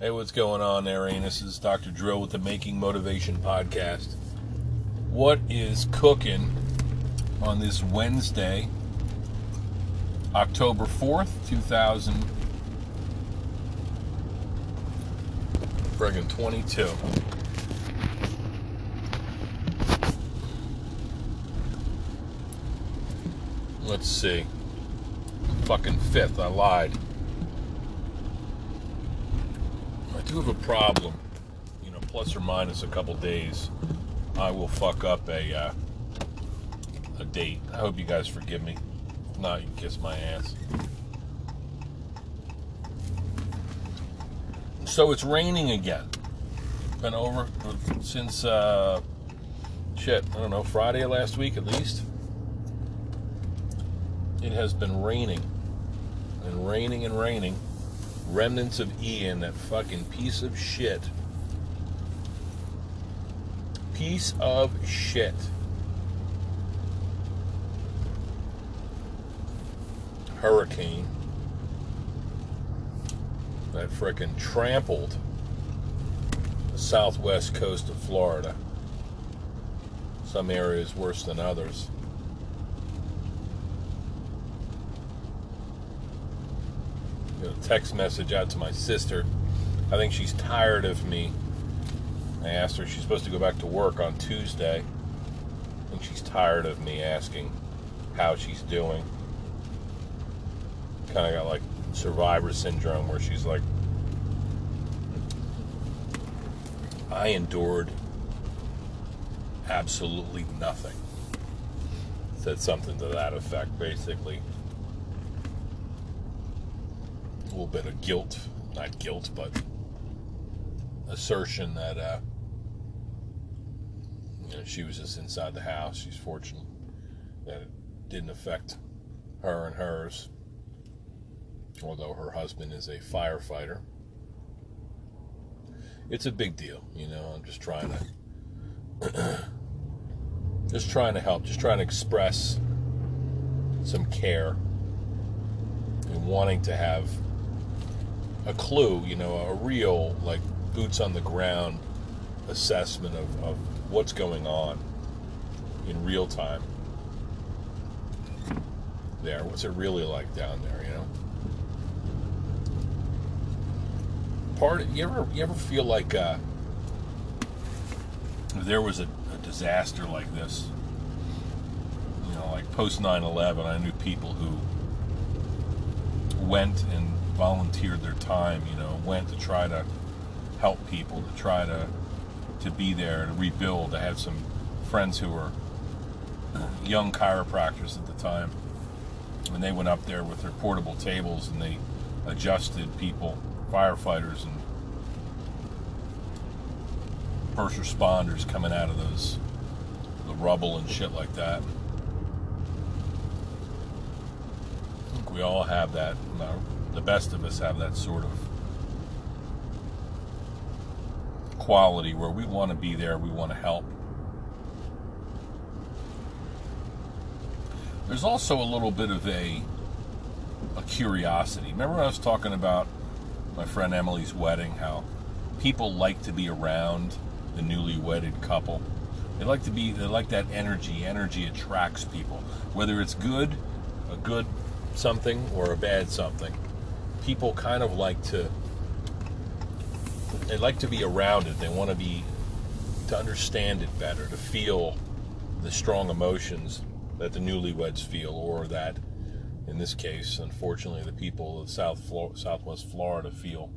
Hey, what's going on there, Rain? This is Dr. Drill with the Making Motivation podcast. What is cooking on this Wednesday, October 4th, 2000 friggin' 22? Let's see. Fucking 5th, I lied. I do have a problem. You know, plus or minus a couple days, I will fuck up a uh, a date. I hope you guys forgive me. If not, you kiss my ass. So it's raining again. Been over since uh, shit. I don't know Friday last week at least. It has been raining and raining and raining remnants of Ian, that fucking piece of shit. Piece of shit. Hurricane that frickin' trampled the southwest coast of Florida. Some areas worse than others. Text message out to my sister. I think she's tired of me. I asked her she's supposed to go back to work on Tuesday. and she's tired of me asking how she's doing. Kind of got like survivor syndrome where she's like, I endured absolutely nothing. Said something to that effect, basically a little bit of guilt, not guilt, but assertion that uh, you know, she was just inside the house. She's fortunate that it didn't affect her and hers, although her husband is a firefighter. It's a big deal, you know. I'm just trying to, just trying to help, just trying to express some care and wanting to have a clue, you know, a real like boots on the ground assessment of, of what's going on in real time. There, what's it really like down there, you know? Part of, you ever you ever feel like uh, if there was a, a disaster like this, you know, like post 9/11, I knew people who went and volunteered their time, you know, went to try to help people, to try to to be there to rebuild. I had some friends who were young chiropractors at the time, and they went up there with their portable tables and they adjusted people, firefighters and first responders coming out of those the rubble and shit like that. We all have that the best of us have that sort of quality where we want to be there, we want to help. There's also a little bit of a a curiosity. Remember I was talking about my friend Emily's wedding, how people like to be around the newly wedded couple. They like to be they like that energy. Energy attracts people. Whether it's good, a good something or a bad something people kind of like to they like to be around it. They want to be to understand it better, to feel the strong emotions that the newlyweds feel, or that, in this case, unfortunately, the people of South Southwest Florida feel.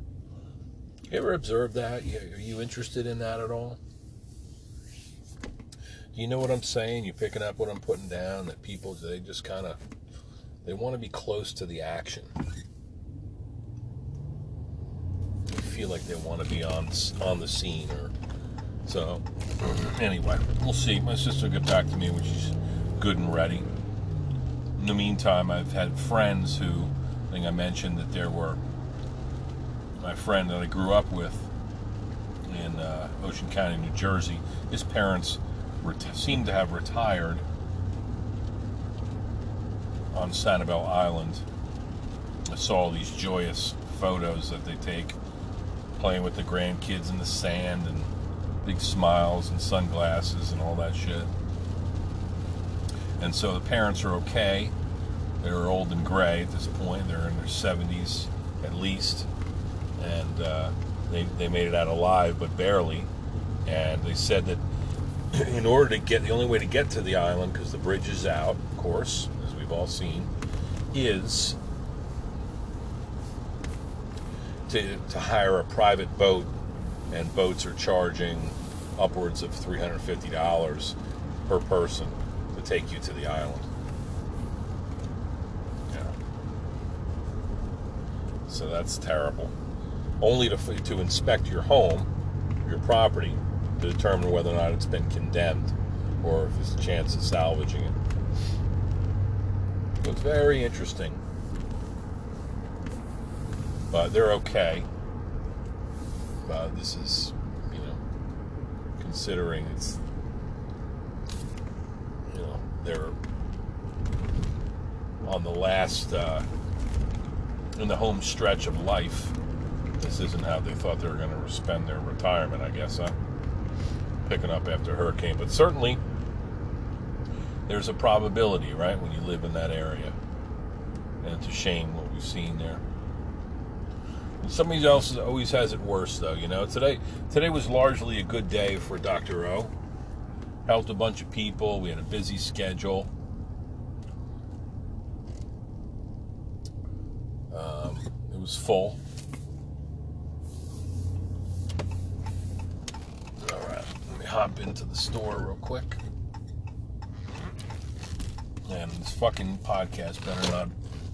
You ever observe that? Are you interested in that at all? Do you know what I'm saying? You picking up what I'm putting down? That people they just kind of they want to be close to the action. Feel like they want to be on on the scene or so. Anyway, we'll see. My sister will get back to me when she's good and ready. In the meantime, I've had friends who, I think I mentioned that there were my friend that I grew up with in uh, Ocean County, New Jersey. His parents ret- seemed to have retired on Sanibel Island. I saw all these joyous photos that they take playing with the grandkids in the sand and big smiles and sunglasses and all that shit. And so the parents are okay. They're old and gray at this point. They're in their 70s at least. And uh, they, they made it out alive, but barely. And they said that in order to get, the only way to get to the island, because the bridge is out, of course, as we've all seen, is to, to hire a private boat. And boats are charging upwards of $350 per person to take you to the island. Yeah. So that's terrible. Only to, to inspect your home, your property, to determine whether or not it's been condemned or if there's a chance of salvaging it. It's very interesting. But they're okay. But this is, you know, considering it's, you know, they're on the last, uh, in the home stretch of life. This isn't how they thought they were going to spend their retirement, I guess, huh? Picking up after hurricane. But certainly, there's a probability, right, when you live in that area. And it's a shame what we've seen there. Somebody else always has it worse, though. You know, today today was largely a good day for Doctor O. Helped a bunch of people. We had a busy schedule. Um, it was full. All right, let me hop into the store real quick. And this fucking podcast better not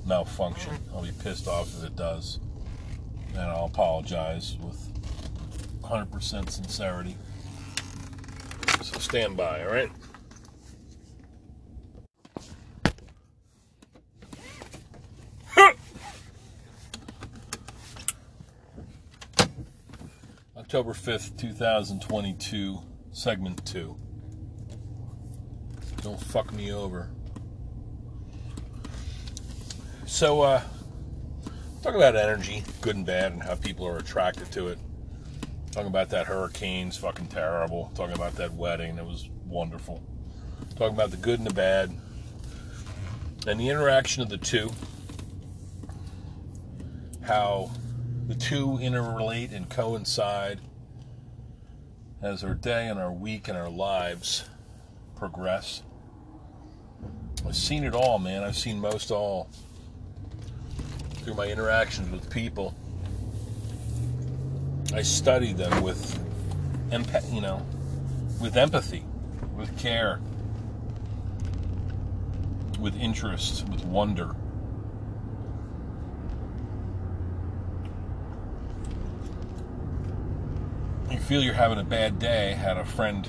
malfunction. I'll be pissed off if it does and I'll apologize with 100% sincerity. So stand by, all right? October 5th, 2022, segment 2. Don't fuck me over. So, uh, Talk about energy, good and bad, and how people are attracted to it. Talking about that hurricane's fucking terrible. Talking about that wedding, it was wonderful. Talking about the good and the bad. And the interaction of the two. How the two interrelate and coincide as our day and our week and our lives progress. I've seen it all, man. I've seen most all through my interactions with people. I study them with, you know, with empathy, with care, with interest, with wonder. You feel you're having a bad day. Had a friend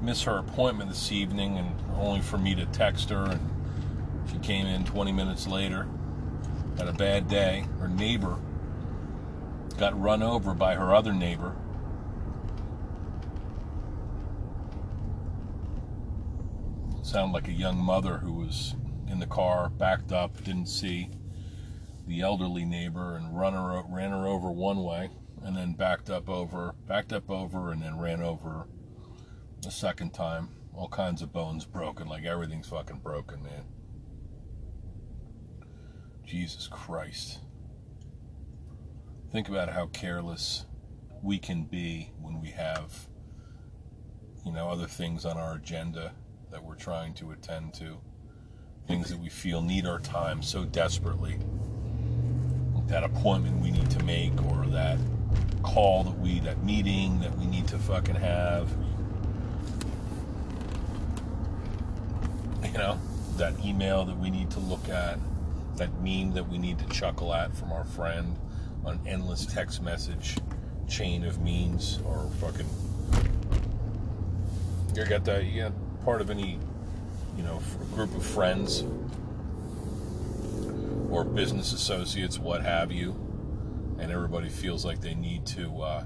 miss her appointment this evening, and only for me to text her, and she came in 20 minutes later had a bad day. Her neighbor got run over by her other neighbor. Sound like a young mother who was in the car, backed up, didn't see the elderly neighbor, and run her, ran her over one way, and then backed up over, backed up over, and then ran over a second time. All kinds of bones broken, like everything's fucking broken, man. Jesus Christ. Think about how careless we can be when we have, you know, other things on our agenda that we're trying to attend to. Things that we feel need our time so desperately. That appointment we need to make, or that call that we, that meeting that we need to fucking have. You know, that email that we need to look at that meme that we need to chuckle at from our friend on endless text message chain of memes or fucking you got that? You got part of any you know group of friends or business associates what have you and everybody feels like they need to uh,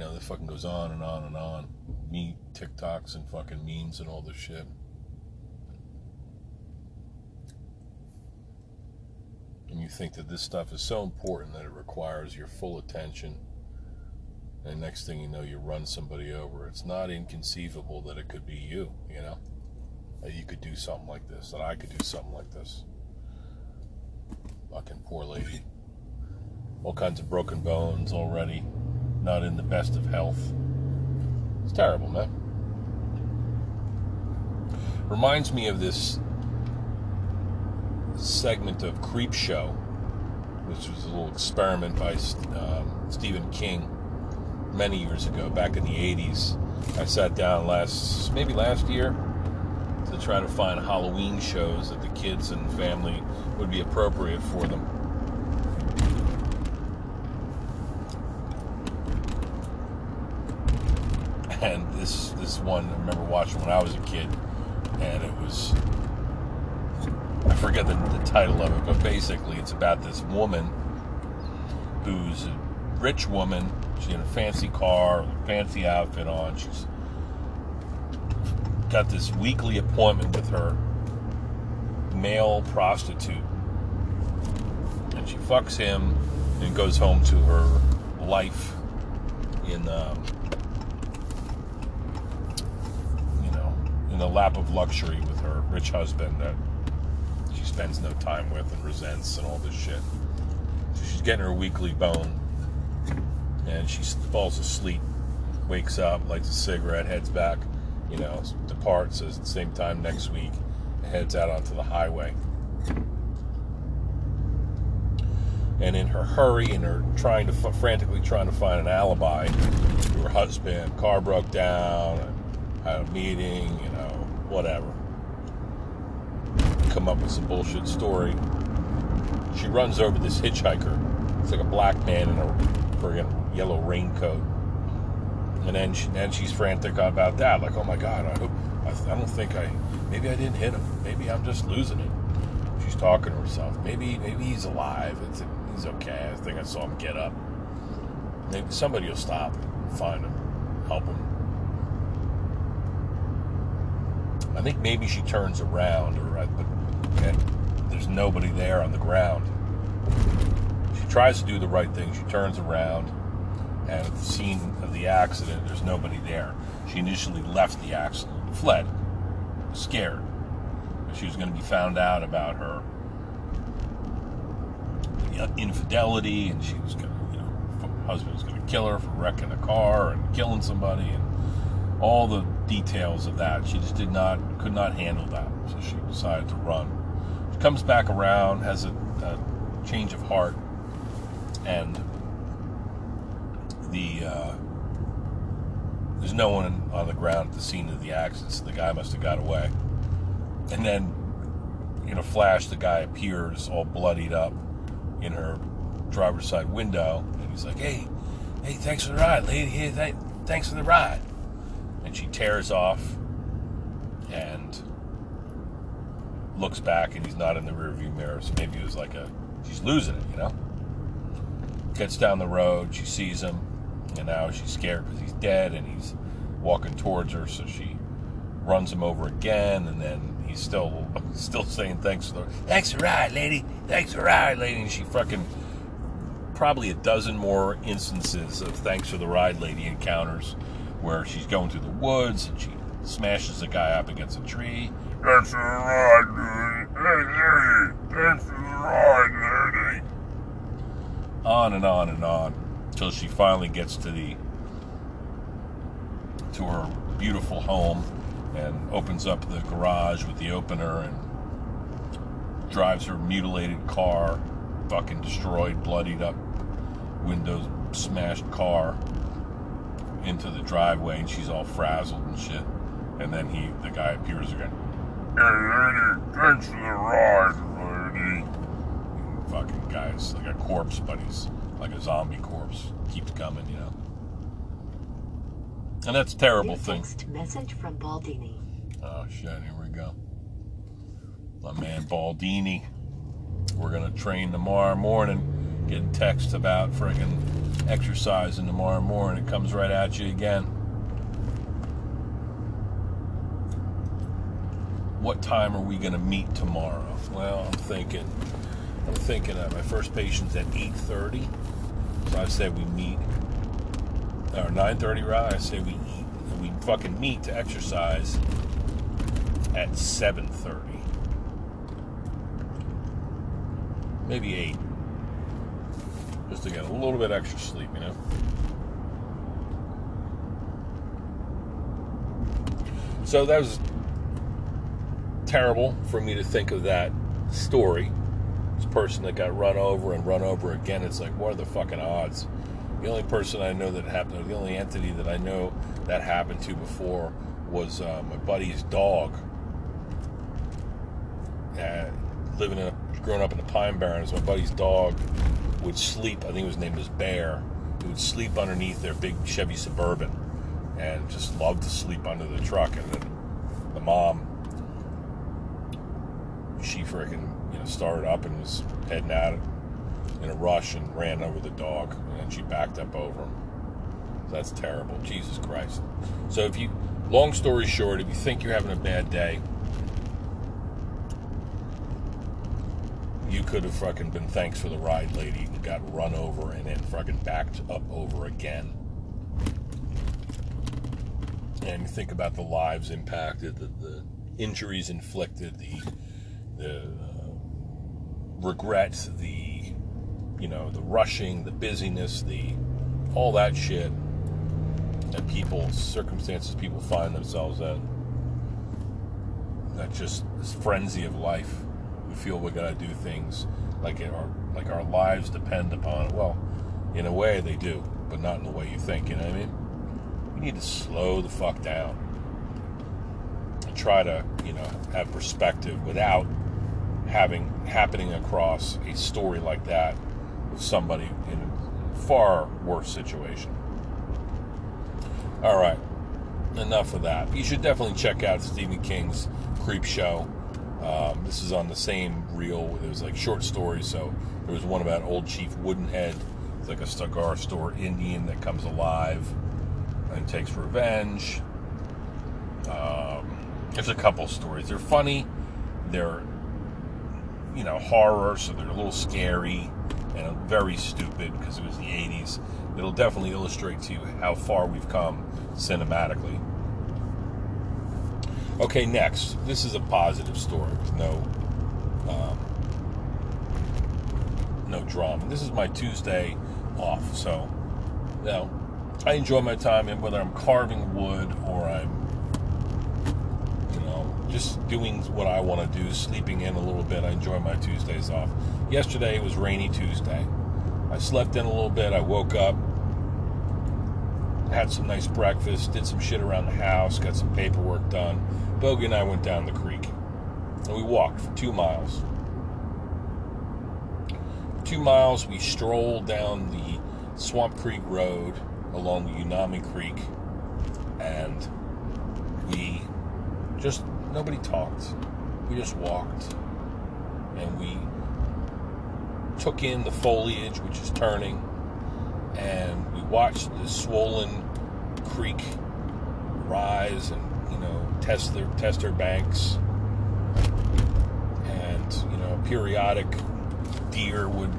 know, it fucking goes on and on and on. Me TikToks and fucking memes and all this shit. and you think that this stuff is so important that it requires your full attention, and next thing you know, you run somebody over. It's not inconceivable that it could be you, you know? That you could do something like this, that I could do something like this. Fucking poor lady. All kinds of broken bones already, not in the best of health. It's terrible, man. Reminds me of this segment of Creepshow, which was a little experiment by um, Stephen King many years ago, back in the 80s. I sat down last, maybe last year, to try to find Halloween shows that the kids and family would be appropriate for them. And this one I remember watching when I was a kid, and it was I forget the, the title of it, but basically it's about this woman who's a rich woman. She had a fancy car, fancy outfit on. She's got this weekly appointment with her male prostitute. And she fucks him and goes home to her life in, um, you know, in the lap of luxury with her rich husband that she spends no time with and resents and all this shit. So she's getting her weekly bone. And she falls asleep, wakes up, lights a cigarette, heads back, you know, departs at the same time next week, heads out onto the highway. And in her hurry and her trying to frantically trying to find an alibi her husband, car broke down, had a meeting, you know, whatever come up with some bullshit story. She runs over this hitchhiker. It's like a black man in a friggin' yellow raincoat. And then she, then she's frantic about that. Like, oh my God, I hope, I, I don't think I, maybe I didn't hit him. Maybe I'm just losing it. She's talking to herself. Maybe, maybe he's alive. It's, he's okay. I think I saw him get up. Maybe somebody will stop, find him, help him. I think maybe she turns around, or uh, but and there's nobody there on the ground. She tries to do the right thing. She turns around, and at the scene of the accident, there's nobody there. She initially left the accident, fled, scared. She was going to be found out about her infidelity, and she was going to, you know, husband was going to kill her for wrecking a car and killing somebody, and all the details of that. She just did not, could not handle that, so she decided to run She comes back around, has a, a change of heart, and the uh, there's no one on the ground at the scene of the accident. So the guy must have got away. And then, in a flash, the guy appears all bloodied up in her driver's side window, and he's like, "Hey, hey, thanks for the ride, lady. Hey, th- thanks for the ride." And she tears off, and looks back and he's not in the rearview mirror. So maybe it was like a, she's losing it, you know? Gets down the road, she sees him, and now she's scared because he's dead and he's walking towards her. So she runs him over again, and then he's still still saying thanks for the thanks for ride, lady. Thanks for ride, lady. And she fucking probably a dozen more instances of thanks for the ride, lady encounters where she's going through the woods and she smashes a guy up against a tree that's the ride, lady. That's the ride, lady. On and on and on until she finally gets to the to her beautiful home and opens up the garage with the opener and drives her mutilated car, fucking destroyed, bloodied up, windows smashed car into the driveway and she's all frazzled and shit. And then he the guy appears again. Hey, lady, thanks for the ride, lady. Fucking guys, like a corpse, but he's like a zombie corpse. Keeps coming, you know. And that's a terrible New thing. Text message from Baldini. Oh shit, here we go. My man Baldini. We're gonna train tomorrow morning. Getting text about friggin' exercising tomorrow morning. It comes right at you again. what time are we going to meet tomorrow? Well, I'm thinking I'm thinking that my first patient's at 8:30, so I say we meet, or 9:30 rather. I say we eat, we fucking meet to exercise at 7:30, maybe eight, just to get a little bit extra sleep, you know. So that was terrible for me to think of that story. This person that got run over and run over again. It's like, what are the fucking odds? The only person I know that happened, or the only entity that I know that happened to before was uh, my buddy's dog. Uh, living in a, growing up in the Pine Barrens, my buddy's dog would sleep. I think his name was Bear. He would sleep underneath their big Chevy Suburban, and just loved to sleep under the truck. And then the mom, she freaking you know started up and was heading at it in a rush and ran over the dog, and then she backed up over him. That's terrible. Jesus Christ. So if you, long story short, if you think you're having a bad day, you could have fucking been thanks for the ride, lady, and got run over and then fucking backed up over again. And think about the lives impacted, the, the injuries inflicted, the the uh, regret, the you know, the rushing, the busyness, the all that shit that people, circumstances people find themselves in. That just this frenzy of life. We feel we gotta do things like our like our lives depend upon it. Well, in a way they do, but not in the way you think. You know what I mean? We need to slow the fuck down and try to, you know, have perspective without having happening across a story like that with somebody in a far worse situation. All right, enough of that. You should definitely check out Stephen King's Creepshow. Um, this is on the same reel. It was like short stories. So there was one about Old Chief Wood'nhead. It's like a cigar store Indian that comes alive and takes revenge. Um, there's a couple stories. They're funny. They're you know horror, so they're a little scary and very stupid because it was the 80s. It'll definitely illustrate to you how far we've come cinematically. Okay, next. This is a positive story with no um, no drama. This is my Tuesday off, so you know I enjoy my time, and whether I'm carving wood or I'm you know just doing what I want to do, sleeping in a little bit. I enjoy my Tuesdays off. Yesterday was rainy Tuesday. I slept in a little bit. I woke up, had some nice breakfast, did some shit around the house, got some paperwork done. Bogey and I went down the creek. And we walked for two miles. Two miles, we strolled down the Swamp Creek Road along the Unami Creek. And we just, nobody talked. We just walked. And we took in the foliage, which is turning. And we watched the swollen creek rise and you know test their test their banks and you know periodic deer would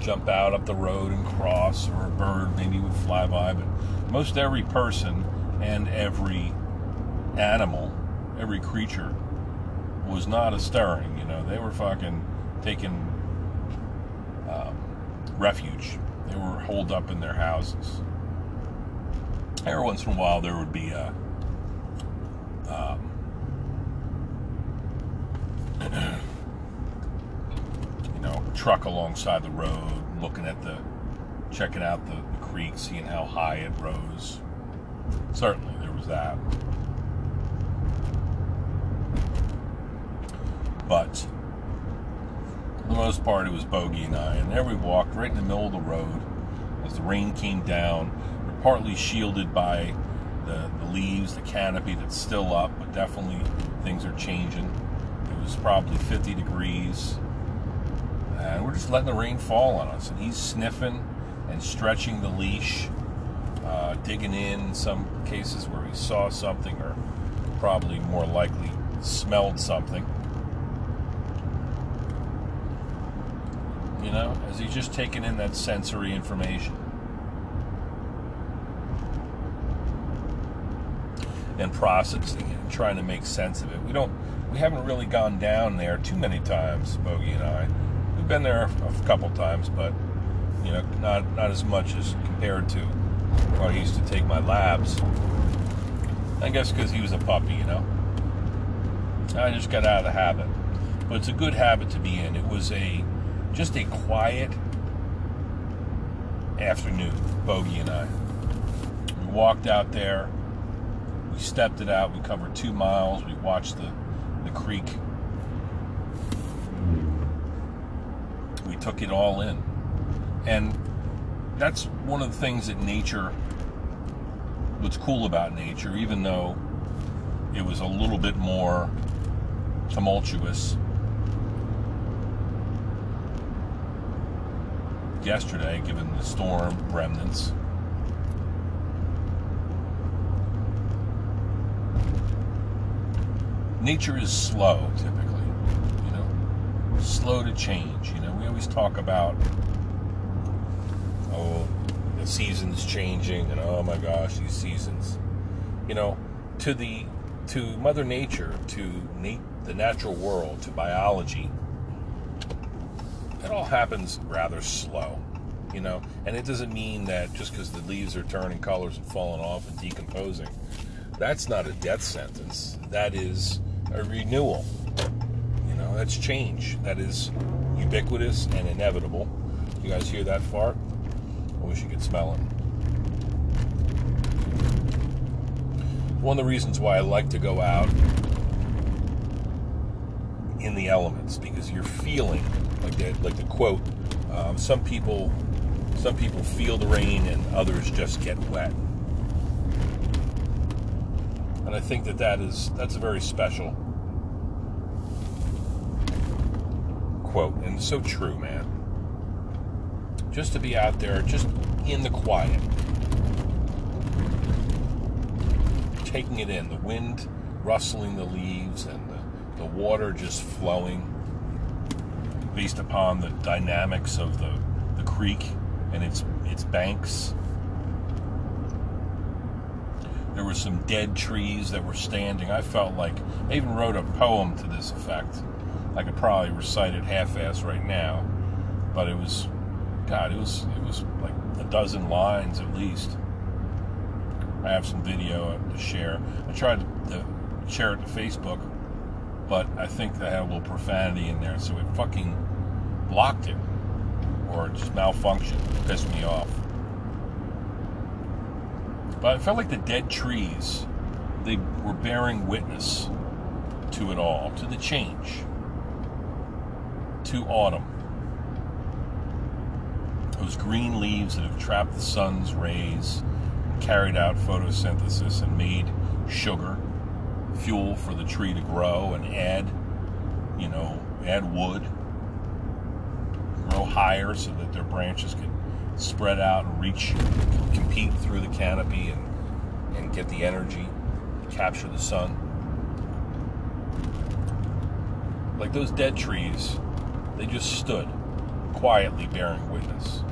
jump out up the road and cross or a bird maybe would fly by but most every person and every animal every creature was not a stirring you know. They were fucking taking um, refuge. They were holed up in their houses. Every once in a while there would be a um, you know truck alongside the road looking at the checking out the, the creek seeing how high it rose. Certainly there was that. But for the most part it was Bogey and i and there we walked right in the middle of the road. As the rain came down We're partly shielded by the, the leaves, the canopy that's still up, but definitely things are changing. It was probably 50 degrees, and we're just letting the rain fall on us. And he's sniffing and stretching the leash, uh, digging in, some cases where he saw something or probably more likely smelled something. You know, as he's just taking in that sensory information. And processing it and trying to make sense of it. We don't we haven't really gone down there too many times, Bogey and I. Been there a couple times, but you know, not not as much as compared to when I used to take my labs. I guess because he was a puppy, you know. I just got out of the habit, but it's a good habit to be in. It was a just a quiet afternoon, Bogey and I. We walked out there. We stepped it out. We covered two miles. We watched the the creek. Took it all in. And that's one of the things that nature, what's cool about nature, even though it was a little bit more tumultuous yesterday, given the storm remnants. Nature is slow, typically, slow to change. You know, we always talk about oh, the seasons changing, and oh my gosh, these seasons. You know, to the to Mother Nature, to nat- the natural world, to biology, it all happens rather slow. You know, and it doesn't mean that just because the leaves are turning colors and falling off and decomposing, that's not a death sentence. That is a renewal. That's change. That is ubiquitous and inevitable. You guys hear that fart? I wish you could smell it. One of the reasons why I like to go out in the elements because you're feeling like the like the quote. Um, some people, some people feel the rain, and others just get wet. And I think that that is that's a very special quote, and so true, man. Just to be out there, just in the quiet, taking it in, the wind rustling the leaves and the, the water just flowing based upon the dynamics of the, the creek and its its banks. There were some dead trees that were standing. I felt like I even wrote a poem to this effect. I could probably recite it half-ass right now, but it was, God, it was it was like a dozen lines at least. I have some video to share. I tried to share it to Facebook, but I think I had a little profanity in there, so it fucking blocked it, or it just malfunctioned, it pissed me off. But I felt like the dead trees, they were bearing witness to it all, to the change to autumn. Those green leaves that have trapped the sun's rays, and carried out photosynthesis, and made sugar, fuel for the tree to grow and add, you know, add wood, grow higher so that their branches can spread out and reach, compete through the canopy and, and get the energy, capture the sun. Like those dead trees they just stood, quietly bearing witness.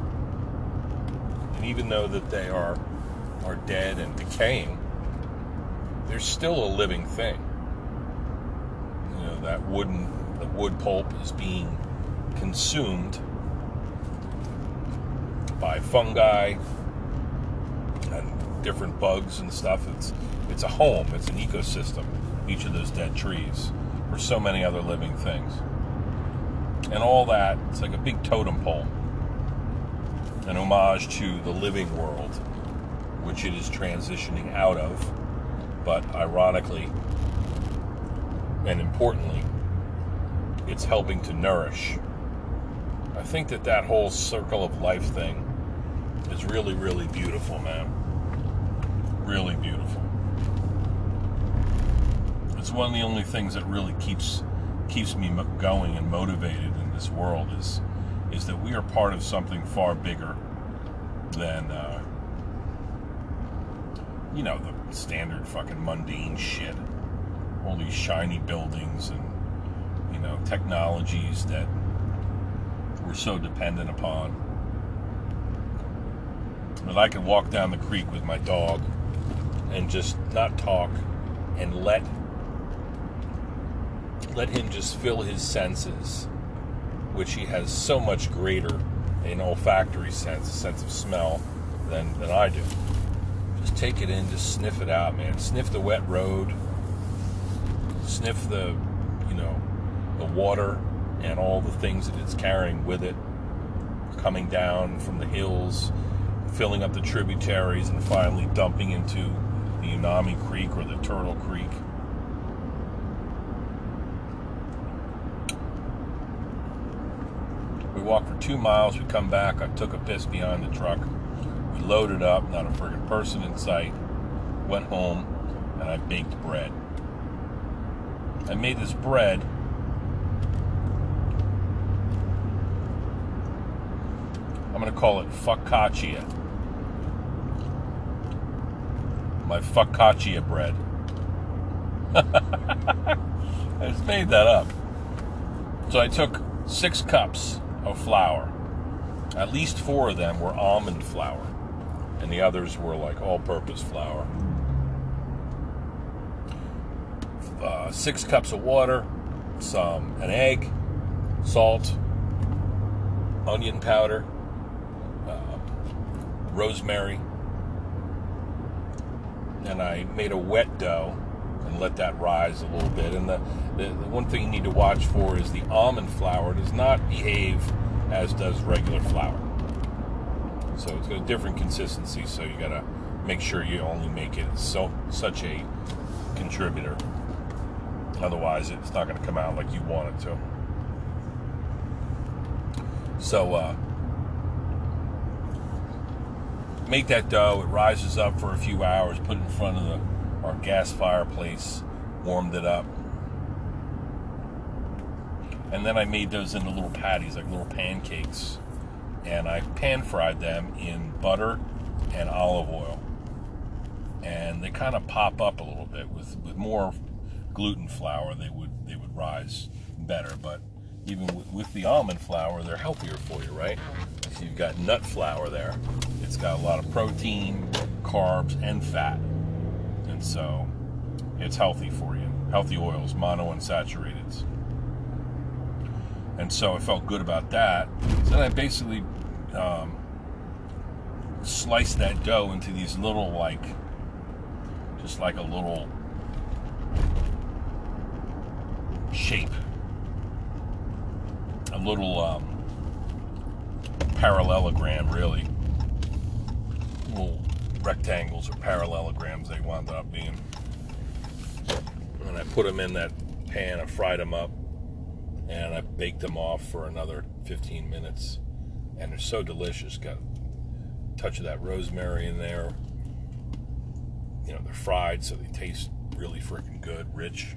And even though that they are are dead and decaying, they're still a living thing. You know, that wooden the wood pulp is being consumed by fungi and different bugs and stuff. It's it's a home, it's an ecosystem, each of those dead trees, for so many other living things and all that. It's like a big totem pole, an homage to the living world, which it is transitioning out of. But ironically and importantly, it's helping to nourish. I think that that whole circle of life thing is really, really beautiful, man. Really beautiful. It's one of the only things that really keeps keeps me going and motivated this world is is that we are part of something far bigger than uh, you know the standard fucking mundane shit. All these shiny buildings and you know technologies that we're so dependent upon. But I could walk down the creek with my dog and just not talk and let let him just fill his senses, which he has so much greater an olfactory sense, a sense of smell, than, than I do. Just take it in, just sniff it out, man. Sniff the wet road, sniff the, you know, the water and all the things that it's carrying with it, coming down from the hills, filling up the tributaries, and finally dumping into the Unami Creek or the Turtle Creek. Walked for two miles. We come back. I took a piss behind the truck. We loaded up, not a friggin' person in sight. Went home, and I baked bread. I made this bread. I'm to call it focaccia. My focaccia bread. I just made that up. So I took six cups of flour. At least four of them were almond flour, and the others were like all purpose flour. Uh, six cups of water, some an egg, salt, onion powder, uh, rosemary, and I made a wet dough and let that rise a little bit. And the, the, the, one thing you need to watch for is the almond flour does not behave as does regular flour. So it's got a different consistency. So you got to make sure you only make it so such a contributor. Otherwise, it's not to come out like you want it to. So uh, make that dough. It rises up for a few hours. Put it in front of the our gas fireplace, warmed it up. And then I made those into little patties, like little pancakes. And I pan fried them in butter and olive oil. And they kind of pop up a little bit with, with more gluten flour, they would they would rise better. But even with, with the almond flour, they're healthier for you, right? So you've got nut flour there. It's got a lot of protein, carbs, and fat and so it's healthy for you. Healthy oils, monounsaturated. And so I felt good about that. So then I basically um, sliced that dough into these little, like, just like a little shape, a little um, parallelogram, really. Little rectangles or parallelograms they wound up being. And I put them in that pan, I fried them up, and I baked them off for another 15 minutes. And they're so delicious. Got a touch of that rosemary in there. You know, they're fried, so they taste really freaking good, rich.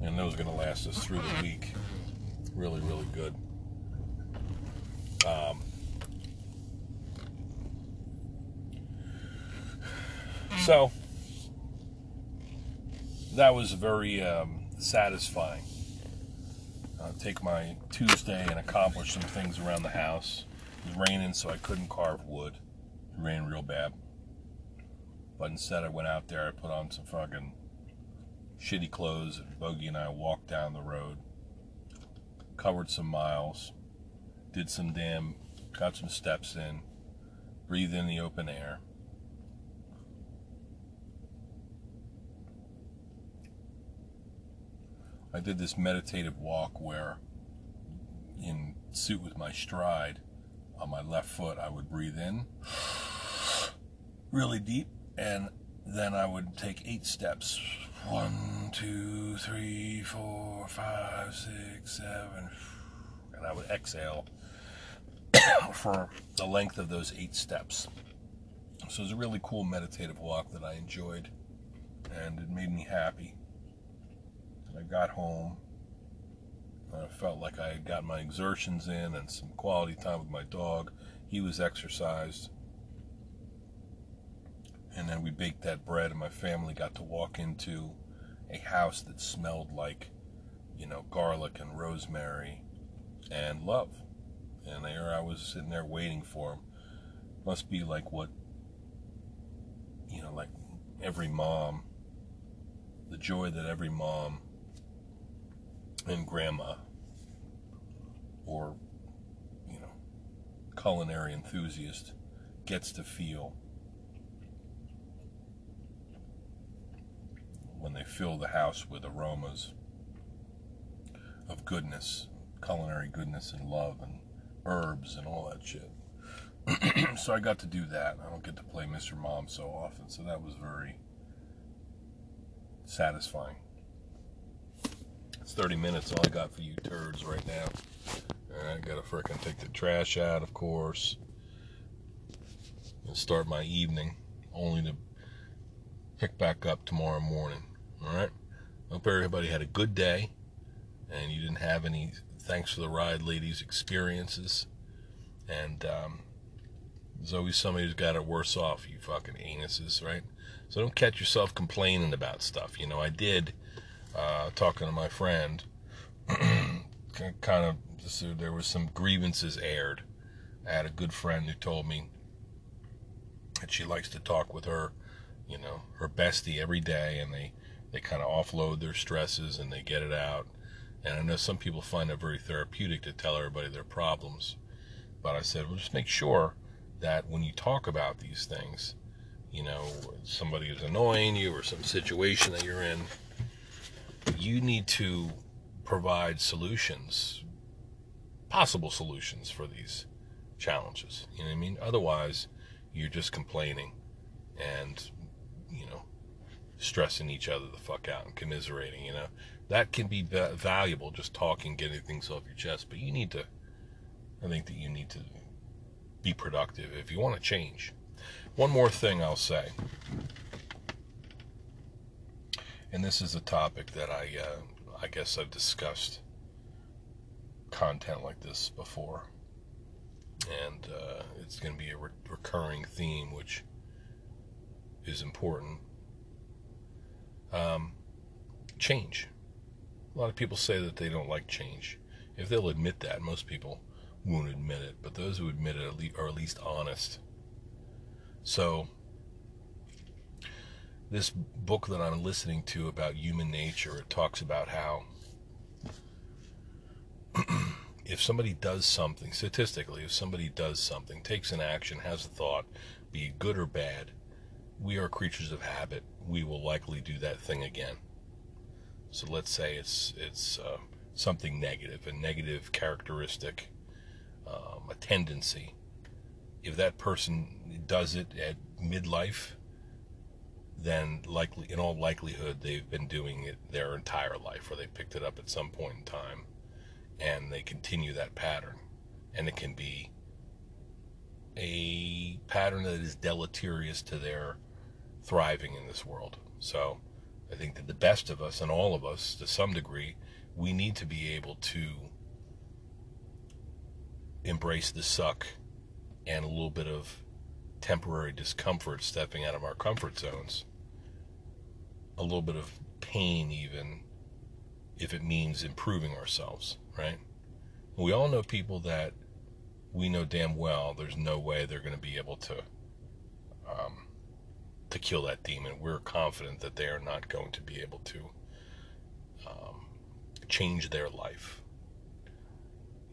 And those are going to last us through the week. Really, really good. Um, So that was very um, satisfying. Uh, take my Tuesday and accomplish some things around the house. It was raining, so I couldn't carve wood. It rained real bad. But instead, I went out there. I put on some fucking shitty clothes, and Bogey and I walked down the road, covered some miles, did some damn, got some steps in, breathed in the open air I did this meditative walk where, in suit with my stride, on my left foot, I would breathe in really deep, and then I would take eight steps. One, two, three, four, five, six, seven. And I would exhale for the length of those eight steps. So it was a really cool meditative walk that I enjoyed, and it made me happy. I got home. I felt like I had got my exertions in and some quality time with my dog. He was exercised. And then we baked that bread, and my family got to walk into a house that smelled like, you know, garlic and rosemary and love. And there I was sitting there waiting for him. Must be like what, you know, like every mom, the joy that every mom and grandma or, you know, culinary enthusiast gets to feel when they fill the house with aromas of goodness, culinary goodness and love and herbs and all that shit. so I got to do that. I don't get to play Mr. Mom so often, so that was very satisfying. It's 30 minutes, all I got for you turds right now. I gotta frickin' take the trash out, of course, and start my evening, only to pick back up tomorrow morning. All right. Hope everybody had a good day, and you didn't have any thanks for the ride, ladies experiences. And um, there's always somebody who's got it worse off. You fucking anuses, right? So don't catch yourself complaining about stuff. You know, I did uh, talking to my friend. kind of, there was some grievances aired. I had a good friend who told me that she likes to talk with her, you know, her bestie every day, and they they kind of offload their stresses and they get it out. And I know some people find it very therapeutic to tell everybody their problems. But I said, well, just make sure that when you talk about these things, you know, somebody is annoying you or some situation that you're in, you need to provide solutions, possible solutions for these challenges. You know what I mean? Otherwise, you're just complaining and, you know, stressing each other the fuck out and commiserating, you know. That can be valuable, just talking, getting things off your chest. But you need to, I think that you need to be productive if you want to change. One more thing I'll say, and this is a topic that I, uh, I guess I've discussed content like this before, and uh, it's going to be a re- recurring theme, which is important um, change. A lot of people say that they don't like change. If they'll admit that, most people won't admit it, but those who admit it are at least honest. So, this book that I'm listening to about human nature, it talks about how if somebody does something, statistically, if somebody does something, takes an action, has a thought, be it good or bad, we are creatures of habit. We will likely do that thing again. So let's say it's it's uh, something negative, a negative characteristic, um, a tendency. If that person does it at midlife, then likely, in all likelihood, they've been doing it their entire life, or they picked it up at some point in time, and they continue that pattern, and it can be a pattern that is deleterious to their thriving in this world. So I think that the best of us and all of us, to some degree, we need to be able to embrace the suck and a little bit of temporary discomfort stepping out of our comfort zones. A little bit of pain, even if it means improving ourselves, right? We all know people that we know damn well there's no way they're going to be able to um, to kill that demon. We're confident that they are not going to be able to um, change their life,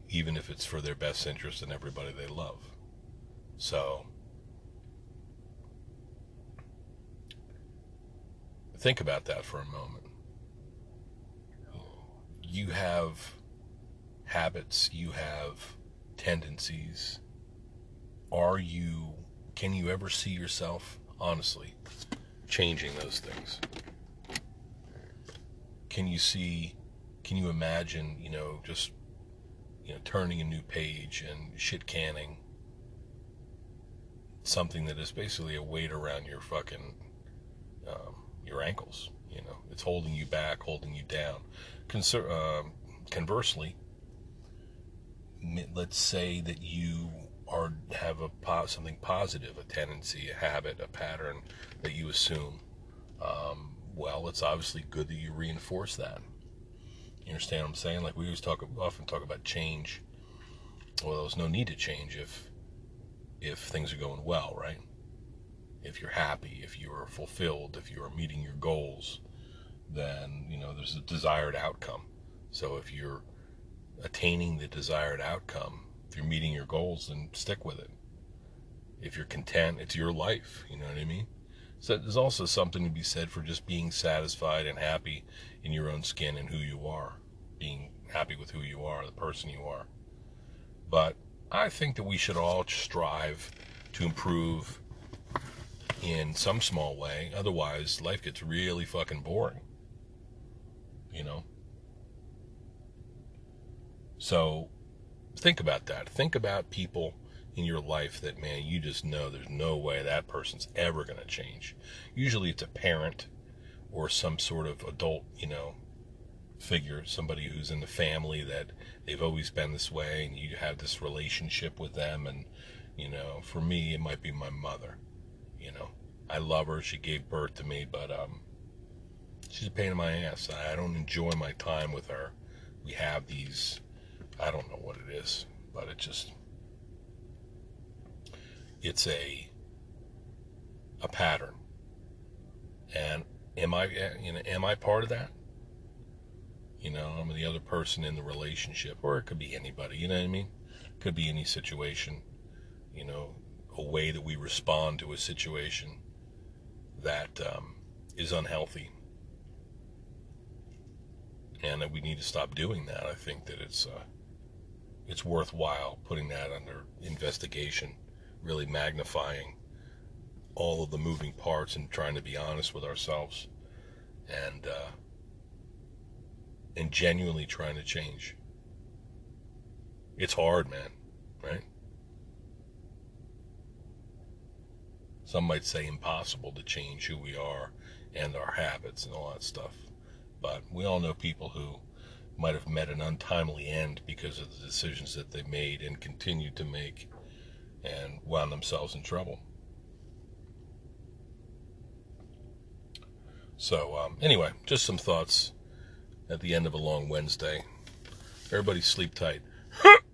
even if it's for their best interest and everybody they love. So, think about that for a moment. You have habits, you have tendencies. Are you, can you ever see yourself honestly, changing those things. Can you see, can you imagine, you know, just, you know, turning a new page and shit canning something that is basically a weight around your fucking, um, your ankles, you know, it's holding you back, holding you down. Conser- uh, conversely, let's say that you are have a something positive, a tendency, a habit, a pattern that you assume, um, well, it's obviously good that you reinforce that. You understand what I'm saying? Like we always talk, often talk about change well, there's no need to change if if things are going well, right? If you're happy, if you're fulfilled, if you're meeting your goals, then you know there's a desired outcome. So if you're attaining the desired outcome, if you're meeting your goals, then stick with it. If you're content, it's your life. You know what I mean? So there's also something to be said for just being satisfied and happy in your own skin and who you are, being happy with who you are, the person you are. But I think that we should all strive to improve in some small way. Otherwise, life gets really fucking boring. You know? So think about that. Think about people in your life that, man, you just know there's no way that person's ever going to change. Usually it's a parent or some sort of adult, you know, figure, somebody who's in the family that they've always been this way and you have this relationship with them. And, you know, for me, it might be my mother. I love her. She gave birth to me, but, um, she's a pain in my ass. I don't enjoy my time with her. We have these, I don't know what it is, but it just, it's a a pattern. And am I you know am I part of that? You know, I'm the other person in the relationship, or it could be anybody. You know what I mean? Could be any situation. You know, a way that we respond to a situation that um, is unhealthy, and that we need to stop doing that. I think that it's uh, it's worthwhile putting that under investigation really magnifying all of the moving parts and trying to be honest with ourselves and uh, and genuinely trying to change. It's hard, man, right? Some might say impossible to change who we are and our habits and all that stuff. But we all know people who might have met an untimely end because of the decisions that they made and continued to make and wound themselves in trouble. So, um, anyway, just some thoughts at the end of a long Wednesday. Everybody sleep tight.